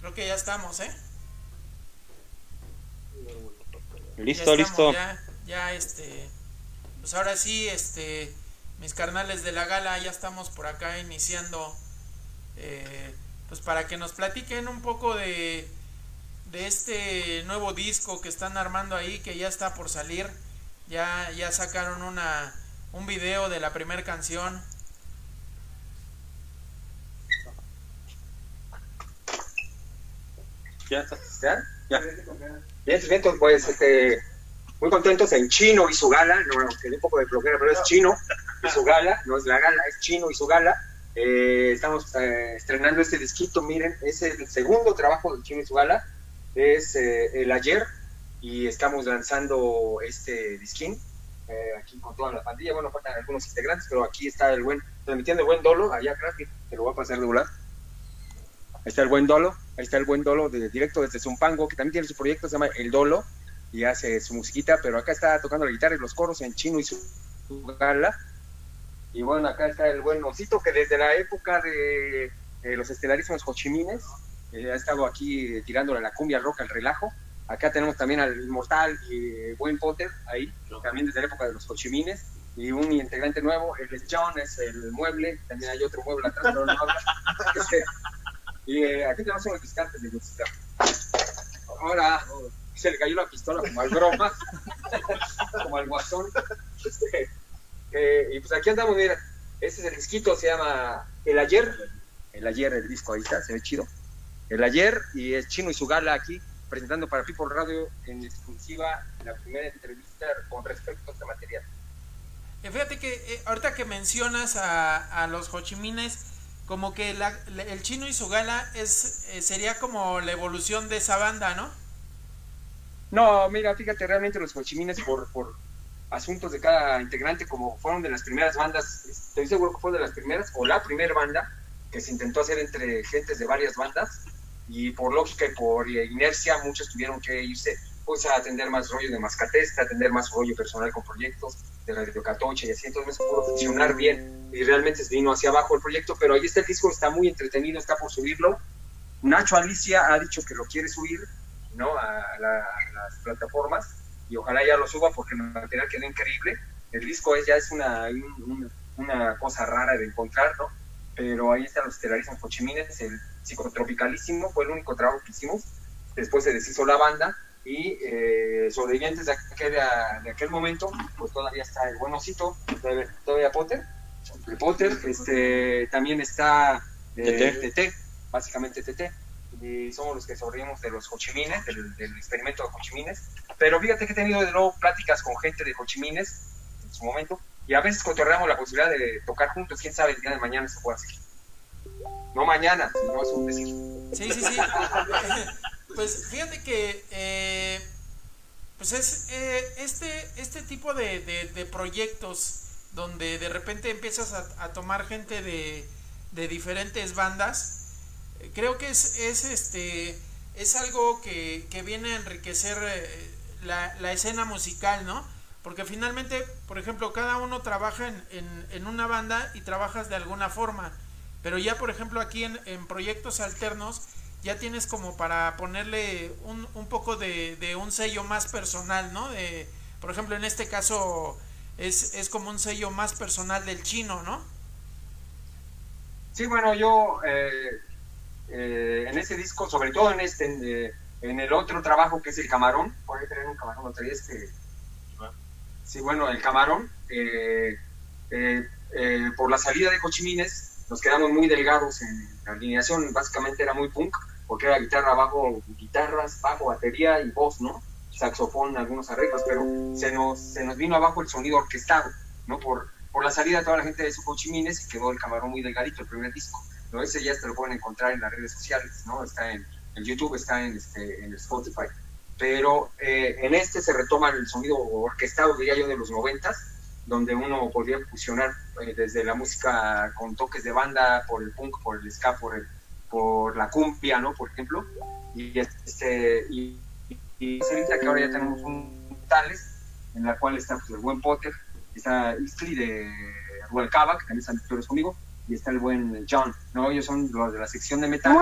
Creo que ya estamos, ¿eh? Listo, listo. Ya, ya, este, pues ahora sí, este, mis carnales de la gala, ya estamos por acá iniciando, eh, pues para que nos platiquen un poco de, de este nuevo disco que están armando ahí, que ya está por salir. Ya, ya sacaron una, un video de la primera canción. ¿Ya? ¿Ya? Ya. Bien, bien, pues este, muy contentos en Chino y su gala, no, que un poco de flojera, pero es Chino y su gala, no es la gala, es Chino y su gala. Eh, estamos eh, estrenando este disquito, miren, es el segundo trabajo de Chino y su gala, es eh, el ayer, y estamos lanzando este disquín aquí con toda la pandilla, bueno, faltan algunos integrantes, pero aquí está el buen, transmitiendo el buen Dolo, allá atrás, te lo voy a pasar de volar. Ahí está el buen Dolo, ahí está el buen Dolo de directo desde Zumpango, que también tiene su proyecto, se llama El Dolo, y hace su musiquita, pero acá está tocando la guitarra y los coros en chino y su, gala. Y bueno, acá está el buen Osito, que desde la época de, los estelarísimos Hochimines, eh, ha estado aquí tirándole la cumbia roca, el relajo. Acá tenemos también al Inmortal y buen Potter, ahí, también desde la época de los Hochimines. Y un integrante nuevo, el John, es el mueble, también hay otro mueble atrás, pero no habla. Y eh, aquí tenemos unos piscantes de música. Ahora se le cayó la pistola como al broma, como al guasón. Este, eh, y pues aquí andamos, mira, ese es el disquito, se llama El Ayer. El Ayer, el disco, ahí está, se ve chido. El Ayer, y es Chino y su gala aquí, presentando para People Radio en exclusiva la primera entrevista con respecto a este material. fíjate que ahorita que mencionas a, a los Hochimines, como que el chino y su gala es eh, sería como la evolución de esa banda, ¿no? No, mira, fíjate, realmente los Hochimines por, por asuntos de cada integrante, como fueron de las primeras bandas, estoy seguro que fue de las primeras, o la primera banda que se intentó hacer entre gentes de varias bandas, y por lógica y por inercia muchos tuvieron que irse pues a atender más rollo de mascatesta, atender más rollo personal con proyectos de Radio Catoche y así, entonces pudo funcionar bien y realmente se vino hacia abajo el proyecto, pero ahí está el disco, está muy entretenido, está por subirlo. Nacho Alicia ha dicho que lo quiere subir ¿no? a, las plataformas y ojalá ya lo suba porque el material quedó increíble. El disco es, ya es una, una cosa rara de encontrar, ¿no? Pero ahí están los telarismos Cochimines, el psicotropicalísimo fue el único trabajo que hicimos. Después se deshizo la banda y eh, sobrevivientes de aquel, de aquel momento, pues todavía está el buenosito, todavía, todavía Potter, el Potter, este, también está eh, TT, básicamente TT, y somos los que sobrevivimos de los Hochimines, del, del, experimento de Hochimines, pero fíjate que he tenido de nuevo pláticas con gente de Hochimines en su momento, y a veces cotorreamos la posibilidad de tocar juntos, quién sabe el día de mañana se puede hacer. No mañana, sino es un decir. Sí, sí, sí. Pues fíjate que eh, pues es eh, este, este tipo de, proyectos donde de repente empiezas a, tomar gente de, de, diferentes bandas, eh, creo que es, es, este, es algo que, que viene a enriquecer la, la, escena musical, ¿no? Porque finalmente, por ejemplo, cada uno trabaja en, en, en, una banda y trabajas de alguna forma. Pero ya, por ejemplo, aquí en, en proyectos alternos, ya tienes como para ponerle un, un poco de, un sello más personal, ¿no? De, por ejemplo, en este caso es, es como un sello más personal del chino, ¿no? Sí, bueno, yo eh, eh, en ese disco, sobre todo en este, en, eh, en, el otro trabajo que es el camarón, por ahí tener un camarón, no traía este. Sí, bueno, el camarón, por la salida de Cochimines, nos quedamos muy delgados en la alineación, básicamente era muy punk porque era guitarra, bajo, guitarras, bajo, batería y voz, ¿no? Saxofón, algunos arreglos, pero se nos, se nos vino abajo el sonido orquestado, ¿no? Por, por la salida de toda la gente de su Cochimines y quedó el camarón muy delgadito, el primer disco. ¿no? Ese ya se lo pueden encontrar en las redes sociales, ¿no? Está en, en YouTube, está en, este, en Spotify. Pero eh, en este se retoma el sonido orquestado, diría yo, de los noventas, donde uno podría fusionar eh, desde la música con toques de banda, por el punk, por el ska, por el por la cumbia, ¿no? Por ejemplo. Y, este, y, y, que ahora ya tenemos un tales, en la cual está pues, el buen Potter, está Ixtli de Rualcaba, que también están actores conmigo, y está el buen John, ¿no? Ellos son los de la sección de metal.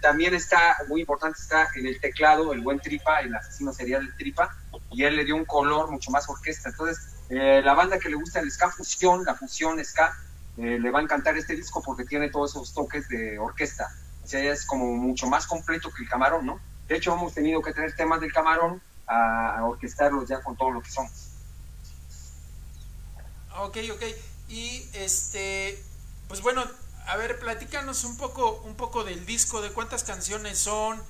También está, muy importante, está en el teclado el buen Tripa, el asesino serial Tripa, y él le dio un color mucho más orquesta. Entonces, eh, la banda que le gusta el ska fusión, la fusión ska, eh, le va a encantar este disco porque tiene todos esos toques de orquesta. O sea, es como mucho más completo que el camarón, ¿no? De hecho, hemos tenido que tener temas del camarón a, orquestarlos ya con todo lo que somos. Ok, ok. Y este, pues bueno, a ver, platícanos un poco, un poco del disco, de cuántas canciones son.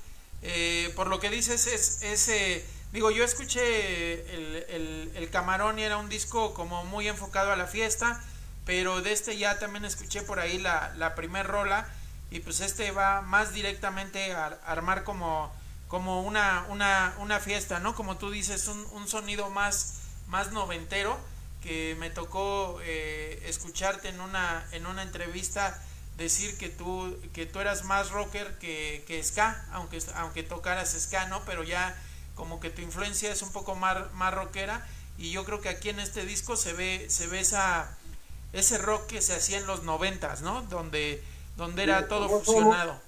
Eh, por lo que dices, es, ese digo, yo escuché el, el, Camarón y era un disco como muy enfocado a la fiesta, pero de este ya también escuché por ahí la, la primer rola y pues este va más directamente a, armar como, como una, una, una, fiesta, ¿no? Como tú dices, un, sonido más, más noventero que me tocó eh, escucharte en una, en una entrevista decir que tú, que tú eras más rocker que, que ska, aunque, aunque tocaras ska, ¿no? Pero ya como que tu influencia es un poco más, más rockera y yo creo que aquí en este disco se ve, se ve esa, ese rock que se hacía en los noventas, ¿no? Donde, donde era todo fusionado.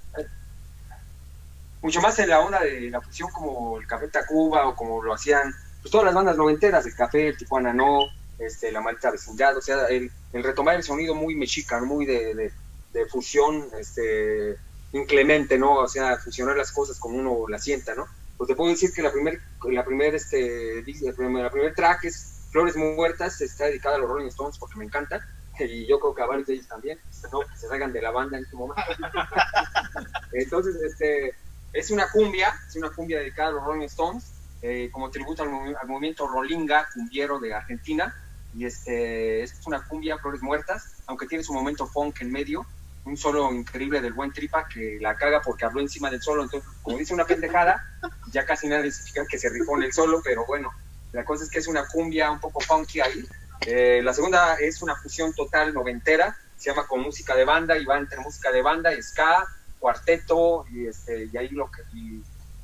Mucho más en la onda de la fusión como el Café Tacuba o como lo hacían pues, todas las bandas noventeras, el Café, el Tijuana No, este, la Malta Vecindad, o sea, el, retomar el sonido muy mexicano, muy de, de, fusión este, inclemente, ¿no? O sea, fusionar las cosas como uno la sienta, ¿no? Pues te puedo decir que la primer, la primer, este, la primer, la primer track es Flores Muertas, está dedicada a los Rolling Stones porque me encanta, y yo creo que a varios de ellos también, no que se salgan de la banda en este momento. Entonces, este, es una cumbia, es una cumbia dedicada a los Rolling Stones, eh, como tributo al, movimiento Rolinga, cumbiero de Argentina, y este, es una cumbia, Flores Muertas, aunque tiene su momento funk en medio, un solo increíble del buen Tripa que la caga porque habló encima del solo, entonces como dice una pendejada, ya casi nadie significa que se rifó en el solo, pero bueno, la cosa es que es una cumbia un poco funky ahí. Eh, la segunda es una fusión total noventera, se llama con música de banda y va entre música de banda, ska, cuarteto y, este, y ahí lo que y,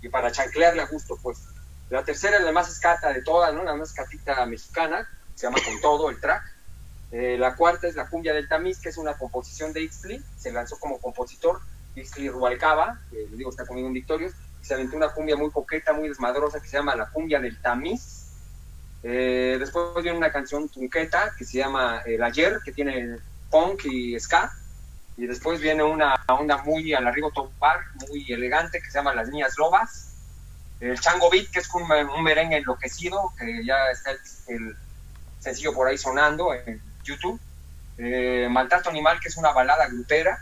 para chanclearle a gusto pues. La tercera es la más escata de todas, ¿no? La más escatita mexicana, se llama Con Todo el track. Eh, la cuarta es La Cumbia del Tamiz, que es una composición de Ixtli, se lanzó como compositor, Ixtli Rubalcaba, que le digo está conmigo en Victorios, se aventó una cumbia muy coqueta, muy desmadrosa, que se llama La Cumbia del Tamiz. Eh, después viene una canción tunqueta que se llama El Ayer, que tiene punk y ska. Y después viene una onda muy al arriba topar, muy elegante, que se llama Las Niñas Lobas. El Chango Beat, que es un, un merengue enloquecido, que ya está el sencillo por ahí sonando en YouTube. Eh, Maltrato Animal, que es una balada grupera.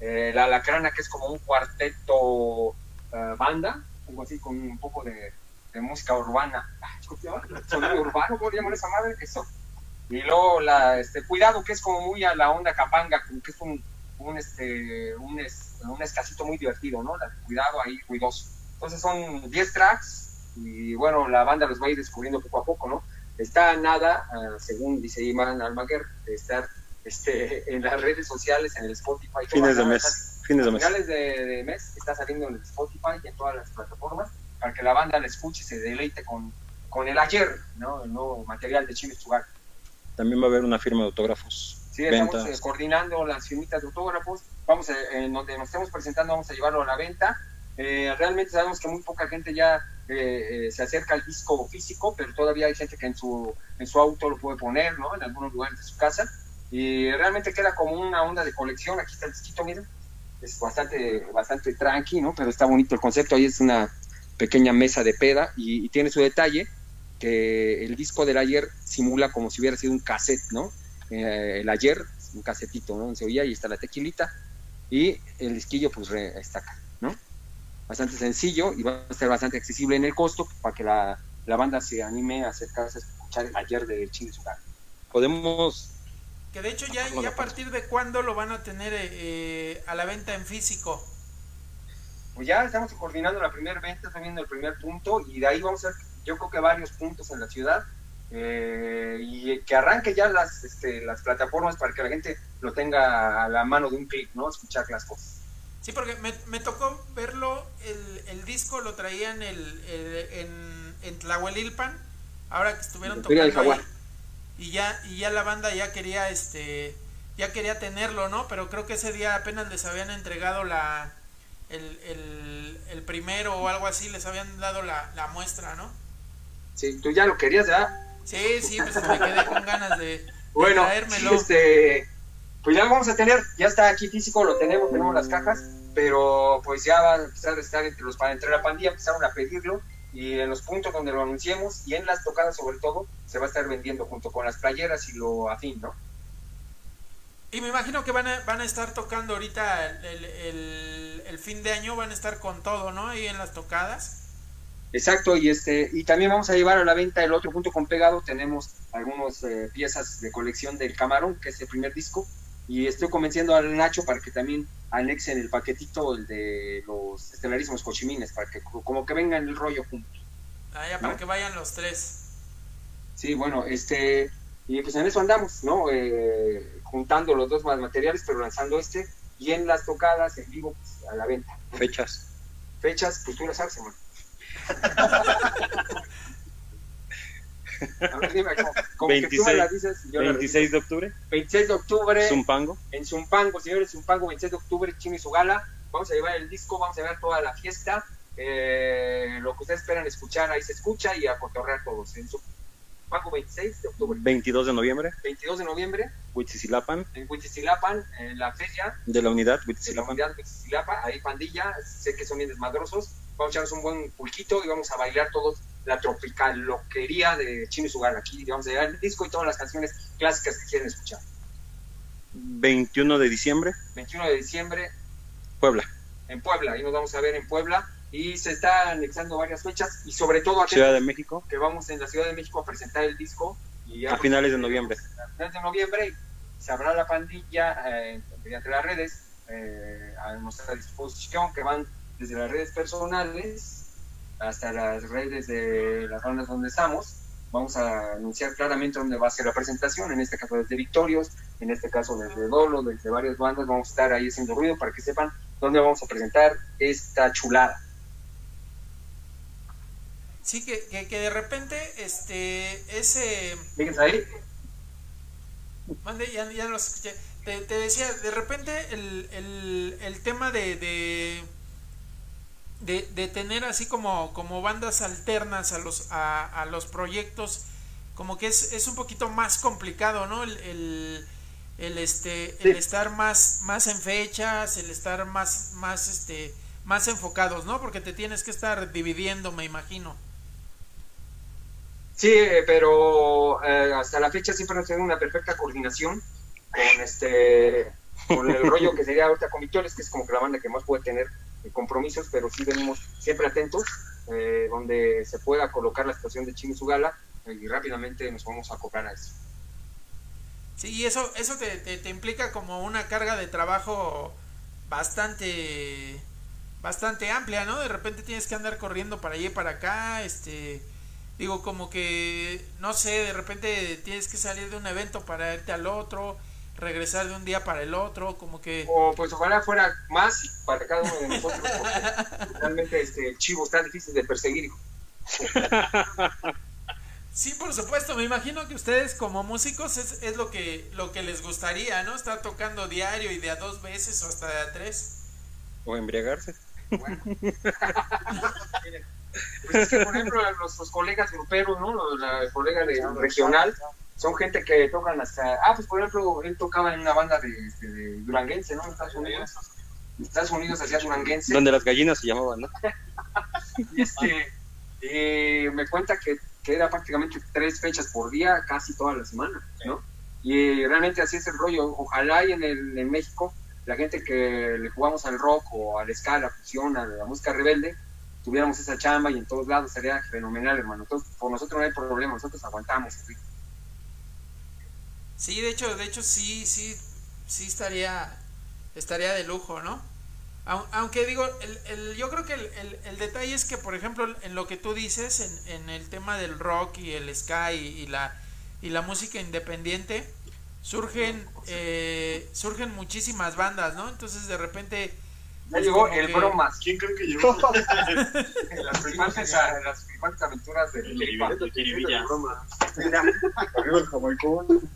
Eh, la Lacrana, que es como un cuarteto eh, banda, algo así con un poco de, música urbana. Sonido urbano, ¿cómo llamar esa madre? Eso. Y luego la, este, Cuidado, que es como muy a la onda capanga, como que es un, un, este, un, un escasito muy divertido, ¿no? La, cuidado ahí, ruidoso. Entonces son 10 tracks y bueno, la banda los va a ir descubriendo poco a poco, ¿no? Está nada, ah, según dice Iman Almaguer, de estar este, en las redes sociales, en el Spotify. Fines de mes. Fines de mes. Finales de, mes está saliendo en el Spotify y en todas las plataformas para que la banda la escuche y se deleite con, con el ayer, ¿no? el nuevo material de Chile Chugar. También va a haber una firma de autógrafos. Sí, estamos eh, coordinando las firmitas de autógrafos. Vamos a, en donde nos estemos presentando, vamos a llevarlo a la venta. Eh, realmente sabemos que muy poca gente ya eh, se acerca al disco físico, pero todavía hay gente que en su, en su auto lo puede poner, ¿no? En algunos lugares de su casa. Y realmente queda como una onda de colección. Aquí está el disquito, miren. Es bastante, bastante tranqui, ¿no? Pero está bonito el concepto. Ahí es una pequeña mesa de peda y, tiene su detalle que el disco del ayer simula como si hubiera sido un cassette, ¿no? Eh, el ayer, un casetito, ¿no? Se oía y está la tequilita y el disquillo pues está acá. Bastante sencillo y va a ser bastante accesible en el costo para que la, la banda se anime a acercarse a escuchar el ayer de Chile. Podemos... Que de hecho ya, ya a partir de cuándo lo van a tener eh, eh, a la venta en físico. Pues ya estamos coordinando la primera venta, estamos viendo el primer punto y de ahí vamos a ver, yo creo que varios puntos en la ciudad eh, y que arranque ya las, este, las plataformas para que la gente lo tenga a la mano de un clic, ¿no? Escuchar las cosas. Sí, porque me, me tocó verlo, el, el, disco lo traía en, el, en, en Tlahuelilpan ahora que estuvieron tocando ahí, y ya y ya la banda ya quería este ya quería tenerlo, ¿no? Pero creo que ese día apenas les habían entregado la el, el, el primero o algo así, les habían dado la, la muestra, ¿no? Sí, tú ya lo querías, ¿verdad? Sí, sí, pues me quedé con ganas de, de Bueno, traérmelo. sí, este, pues ya lo vamos a tener, ya está aquí físico, lo tenemos, tenemos las cajas, pero pues ya va a empezar a estar entre los para entre la pandilla, empezaron a pedirlo y en los puntos donde lo anunciemos y en las tocadas sobre todo se va a estar vendiendo junto con las playeras y lo afín, ¿no? Y me imagino que van a, van a estar tocando ahorita el, el, el- el fin de año, van a estar con todo, ¿no? Ahí en las tocadas. Exacto, y este y también vamos a llevar a la venta el otro punto con pegado, tenemos algunas eh, piezas de colección del Camarón, que es el primer disco, y estoy convenciendo al Nacho para que también anexen el paquetito el de los estelarísimos cochimines, para que como que vengan el rollo juntos. Ah, ya para ¿No? que vayan los tres. Sí, bueno, este, y pues en eso andamos, ¿no? Eh, juntando los dos más materiales, pero lanzando este, y en las tocadas en vivo pues, a la venta. Fechas. Fechas, pues tú las sabes, hermano. A ver, dime, como, como que tú me 26, las dices, yo las 26 de octubre, 26 de octubre Zumpango. en Zumpango, señores, Zumpango, 26 de octubre, Chino y su gala. Vamos a llevar el disco, vamos a llevar toda la fiesta. Eh, lo que ustedes esperan escuchar, ahí se escucha y a cotorrear todos. En Zumpango, 26 de octubre. 22 de noviembre, 22 de noviembre, Huitzilapan, en Huitzilapan, en la feria de la unidad de la unidad ahí pandilla, sé que son bien desmadrosos. Vamos a echarnos un buen pulquito y vamos a bailar todos la tropical loquería de Chino y su gala. Aquí vamos a llevar el disco y todas las canciones clásicas que quieren escuchar. 21 de diciembre, 21 de diciembre, Puebla. en Puebla. Ahí nos vamos a ver en Puebla. Y se está anexando varias fechas y sobre todo atentos Ciudad de México, que vamos en la Ciudad de México a presentar el disco. Y a finales de noviembre. A finales de noviembre se habrá la pandilla eh, mediante las redes eh, a nuestra disposición que van desde las redes personales hasta las redes de las bandas donde estamos. Vamos a anunciar claramente dónde va a ser la presentación, en este caso desde Victorios, en este caso desde Dolo, desde varias bandas, vamos a estar ahí haciendo ruido para que sepan dónde vamos a presentar esta chulada. Sí, que, que, que de repente, este, ese... Ahí, Mande, ya, ya lo escuché. Te, te decía, de repente el, el, el tema de, de, de, de tener así como, como bandas alternas a los, a, a los proyectos, como que es, es un poquito más complicado, ¿no? El, el, el, este, el Sí. estar más, más en fechas, el estar más, más, este, más enfocados, ¿no? Porque te tienes que estar dividiendo, me imagino. Sí, eh, pero eh, hasta la fecha siempre hemos tenido una perfecta coordinación con este con el rollo que sería ahorita con que es como que la banda que más puede tener eh, compromisos, pero sí venimos siempre atentos, eh, donde se pueda colocar la situación de Chino y su gala, eh, y rápidamente nos vamos a acoplar a eso. Sí, y eso, eso te, te, te implica como una carga de trabajo bastante bastante amplia, ¿no? De repente tienes que andar corriendo para allá y para acá, este digo como que no sé, de repente tienes que salir de un evento para irte al otro, regresar de un día para el otro, como que O pues ojalá fuera más para cada uno de nosotros, porque realmente este, el chivo está difícil de perseguir, hijo. Sí, por supuesto, me imagino que ustedes como músicos es, es lo que lo que les gustaría, ¿no? Estar tocando diario y de a dos veces o hasta de a tres. O embriagarse. Bueno. Pues es que, por ejemplo, los, los colegas gruperos, ¿no? Los- La colega de regional, son gente que tocan hasta. Ah, pues por ejemplo, él tocaba en una banda de, de, de duranguense, ¿no? En Estados Unidos. En Estados Unidos hacía duranguense. Donde las gallinas se llamaban, ¿no? Y este, eh, me cuenta que, que era prácticamente tres fechas por día, casi toda la semana, ¿no? Y eh, realmente así es el rollo. Ojalá y en, el, en México la gente que le jugamos al rock o al ska, a la fusión, a la música rebelde, tuviéramos esa chamba y en todos lados sería fenomenal, hermano. Entonces, por nosotros no hay problema, nosotros aguantamos. ¿sí? Sí, de hecho, de hecho sí, sí, sí estaría, estaría de lujo, ¿no? Au- Aunque digo, el, el- yo creo que el, detalle es que, por ejemplo, en lo que tú dices, en, en el tema del rock y el ska y, y la, y la música independiente, surgen, eh, surgen muchísimas bandas, ¿no? Entonces de repente Ya llegó el que- bromas. ¿Quién creen que llegó? En las flipantes aventuras de Felipa. De Jiribilla. Mira, Arriba el jamaicón.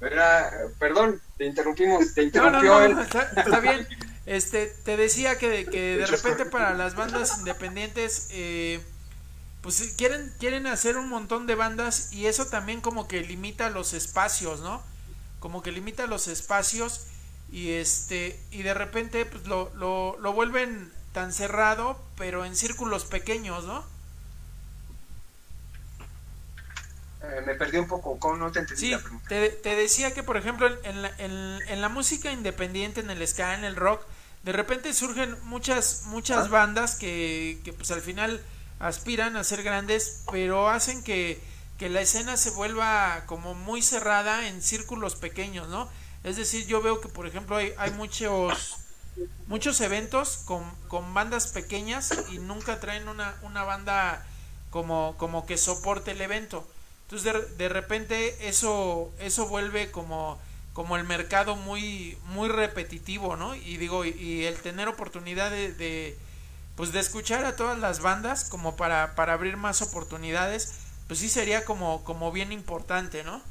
Era- perdón, te interrumpimos, te No, no, interrumpió no, él. está, está bien. Este, te decía que, que de repente para las bandas independientes, eh, pues quieren, quieren hacer un montón de bandas y eso también como que limita los espacios, ¿no? Como que limita los espacios y este, y de repente pues lo, lo, lo vuelven tan cerrado, pero en círculos pequeños, ¿no? Eh, me perdí un poco, ¿cómo no te entendí Sí, la pregunta? te, te decía que por ejemplo en, la, en- en la música independiente, en el ska, en el rock, de repente surgen muchas muchas bandas que, que pues al final aspiran a ser grandes, pero hacen que, que la escena se vuelva como muy cerrada en círculos pequeños, ¿no? Es decir, yo veo que por ejemplo hay, muchos muchos eventos con, con bandas pequeñas y nunca traen una, una banda como, como que soporte el evento. Entonces de, de repente eso, eso vuelve como, como el mercado muy, muy repetitivo, ¿no? Y digo, y, y el tener oportunidad de, de, pues de escuchar a todas las bandas como para, para abrir más oportunidades, pues sí sería como, como bien importante, ¿no?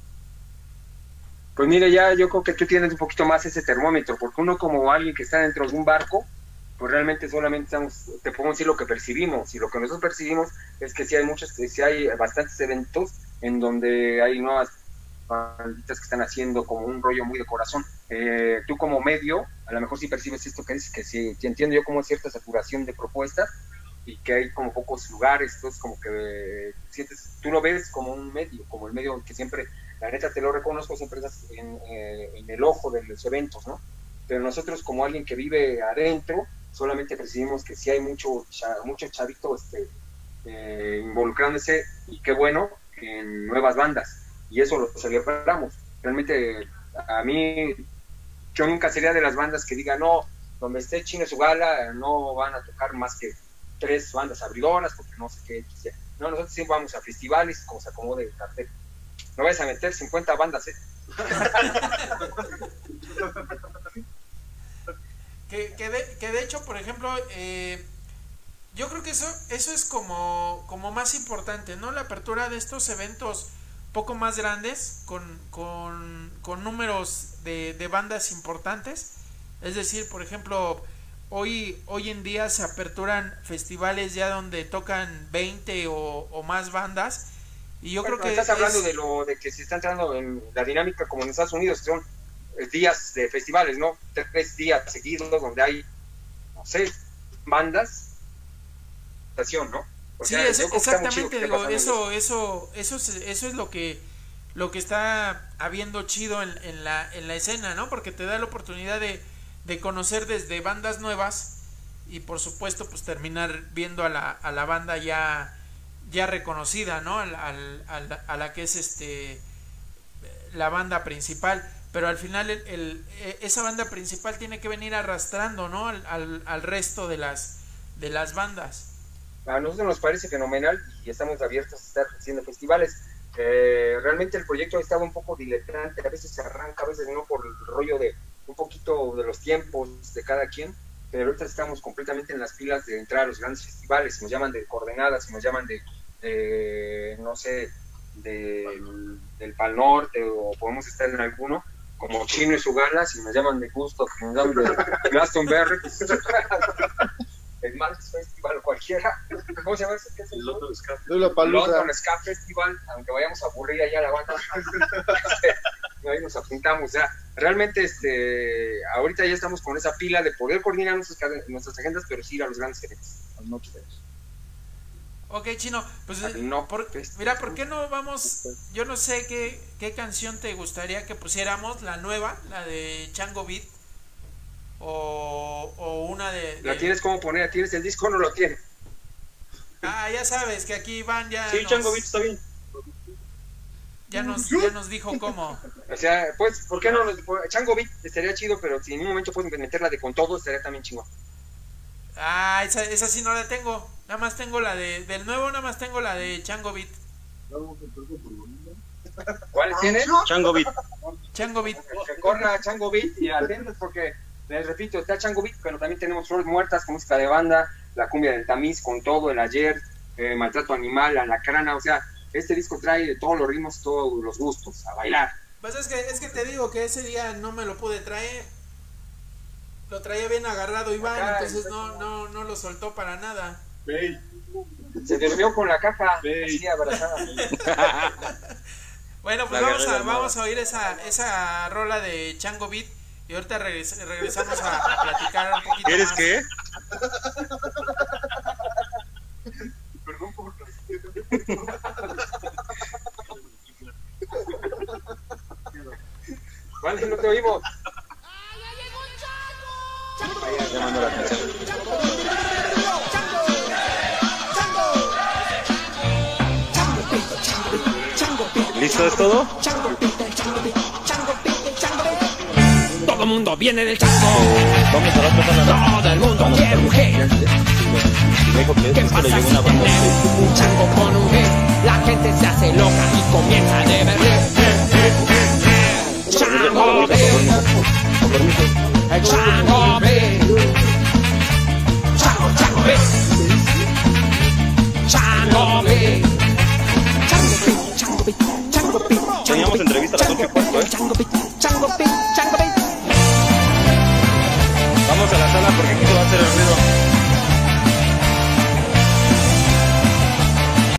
Pues mira, ya yo creo que tú tienes un poquito más ese termómetro, porque uno como alguien que está dentro de un barco, pues realmente solamente estamos, te podemos decir lo que percibimos, y lo que nosotros percibimos es que sí hay muchos, sí hay bastantes eventos en donde hay nuevas banditas que están haciendo como un rollo muy de corazón. Eh, tú como medio, a lo mejor sí percibes esto que dices, que sí, entiendo yo como cierta saturación de propuestas, y que hay como pocos lugares, entonces como que eh, sientes, tú lo ves como un medio, como el medio que siempre la neta te lo reconozco, siempre estás en, eh, el ojo de los eventos, ¿no? Pero nosotros como alguien que vive adentro, solamente percibimos que sí hay mucho, mucho chavito este, eh, involucrándose y qué bueno en nuevas bandas y eso lo celebramos. Realmente a mí, yo nunca sería de las bandas que digan, no, donde esté Chino su gala, no van a tocar más que tres bandas abridoras porque no sé qué. quisiera. No, nosotros siempre vamos a festivales como se acomode el cartel. No vayas a meter 50 bandas, ¿eh? Que, que, de, que de hecho, por ejemplo, eh, yo creo que eso, eso es como, como más importante, ¿no? La apertura de estos eventos poco más grandes, con, con, con números de bandas importantes. Es decir, por ejemplo, hoy, hoy en día se aperturan festivales ya donde tocan 20 o, o más bandas. Y yo Bueno, creo que... estás hablando es- de lo de que se está entrando en la dinámica como en Estados Unidos, que son eh, días de festivales, ¿no? Tres días seguidos donde hay, no sé, bandas, estación, ¿no? O Sí, sea, es- exactamente, digo, eso, eso, eso es, eso es lo que, lo que está habiendo chido en, en la, en la escena, ¿no? Porque te da la oportunidad de, de conocer desde bandas nuevas y por supuesto pues terminar viendo a la, a la banda ya, ya reconocida, ¿no? Al, al- al- a la que es este la banda principal. Pero al final el, el- eh, esa banda principal tiene que venir arrastrando, ¿no? Al, al, al resto de las, de las bandas. a nosotros nos parece fenomenal y estamos abiertos a estar haciendo festivales. Eh, realmente el proyecto estaba un poco diletante, a veces se arranca, a veces no por el rollo de un poquito de los tiempos de cada quien, pero ahorita estamos completamente en las pilas de entrar a los grandes festivales, si nos llaman de coordenadas, si nos llaman de, de, no sé, de- del Pal Norte o podemos estar en alguno, como Chino y su gala, si nos llaman de gusto, si nos llaman de Glastonbury, el Marx Festival o cualquiera. ¿Cómo se llama ese? ¿Qué es el El otro escape. Lola Palusa. London Ska Festival, aunque vayamos a aburrir allá a la banda, ahí nos apuntamos. O sea, realmente, este, ahorita ya estamos con esa pila de poder coordinar nuestras, nuestras agendas, pero sí ir a los grandes eventos. a los noches. Ok, chino, pues no por- mira, ¿por qué no vamos? Yo no sé qué, qué canción te gustaría que pusiéramos, la nueva, la de Chango Beat, o, o una de, ¿La de- tienes cómo poner? ¿Tienes el disco o no lo tienes? Ah, ya sabes que aquí Iván ya, Sí, nos, Chango Beat está bien. Ya, nos, ya nos dijo cómo. O sea, pues, ¿por qué no? nos- Chango Beat estaría chido, pero si en un momento pueden meterla de con todo, estaría también chingón. Ah, esa, esa sí no la tengo, nada más tengo la de, del nuevo, nada más tengo la de Chango Beat. ¿Cuáles tienes? Chango Beat. Chango Beat. Que corra Chango Beat y atentos porque, les repito, está Chango Beat, pero también tenemos Flores Muertas con música de banda, La Cumbia del Tamiz con todo, El Ayer, eh, Maltrato Animal, Alacrana, o sea, este disco trae de todos los ritmos, todos los gustos, a bailar. Pues es que, es que te digo que ese día no me lo pude traer. Lo traía bien agarrado Iván, Acá, entonces no, no, no lo soltó para nada. Se durmió con la caja, Sí. así abrazada. Bueno, pues vamos a, vamos a oír esa, esa rola de Chango Beat y ahorita regres- regresamos a, a platicar un poquito ¿Quieres más. qué? Vale, no te oímos. Llamando la atención. ¿Listo es todo? Todo el mundo viene del chango, todo el mundo quiere un G. Me dijo que ¿Qué pasa si tenemos un chango con un G? La gente se hace loca y comienza a deberle. Shine Harvey. Shine Harvey. Shine Harvey. Shine Harvey.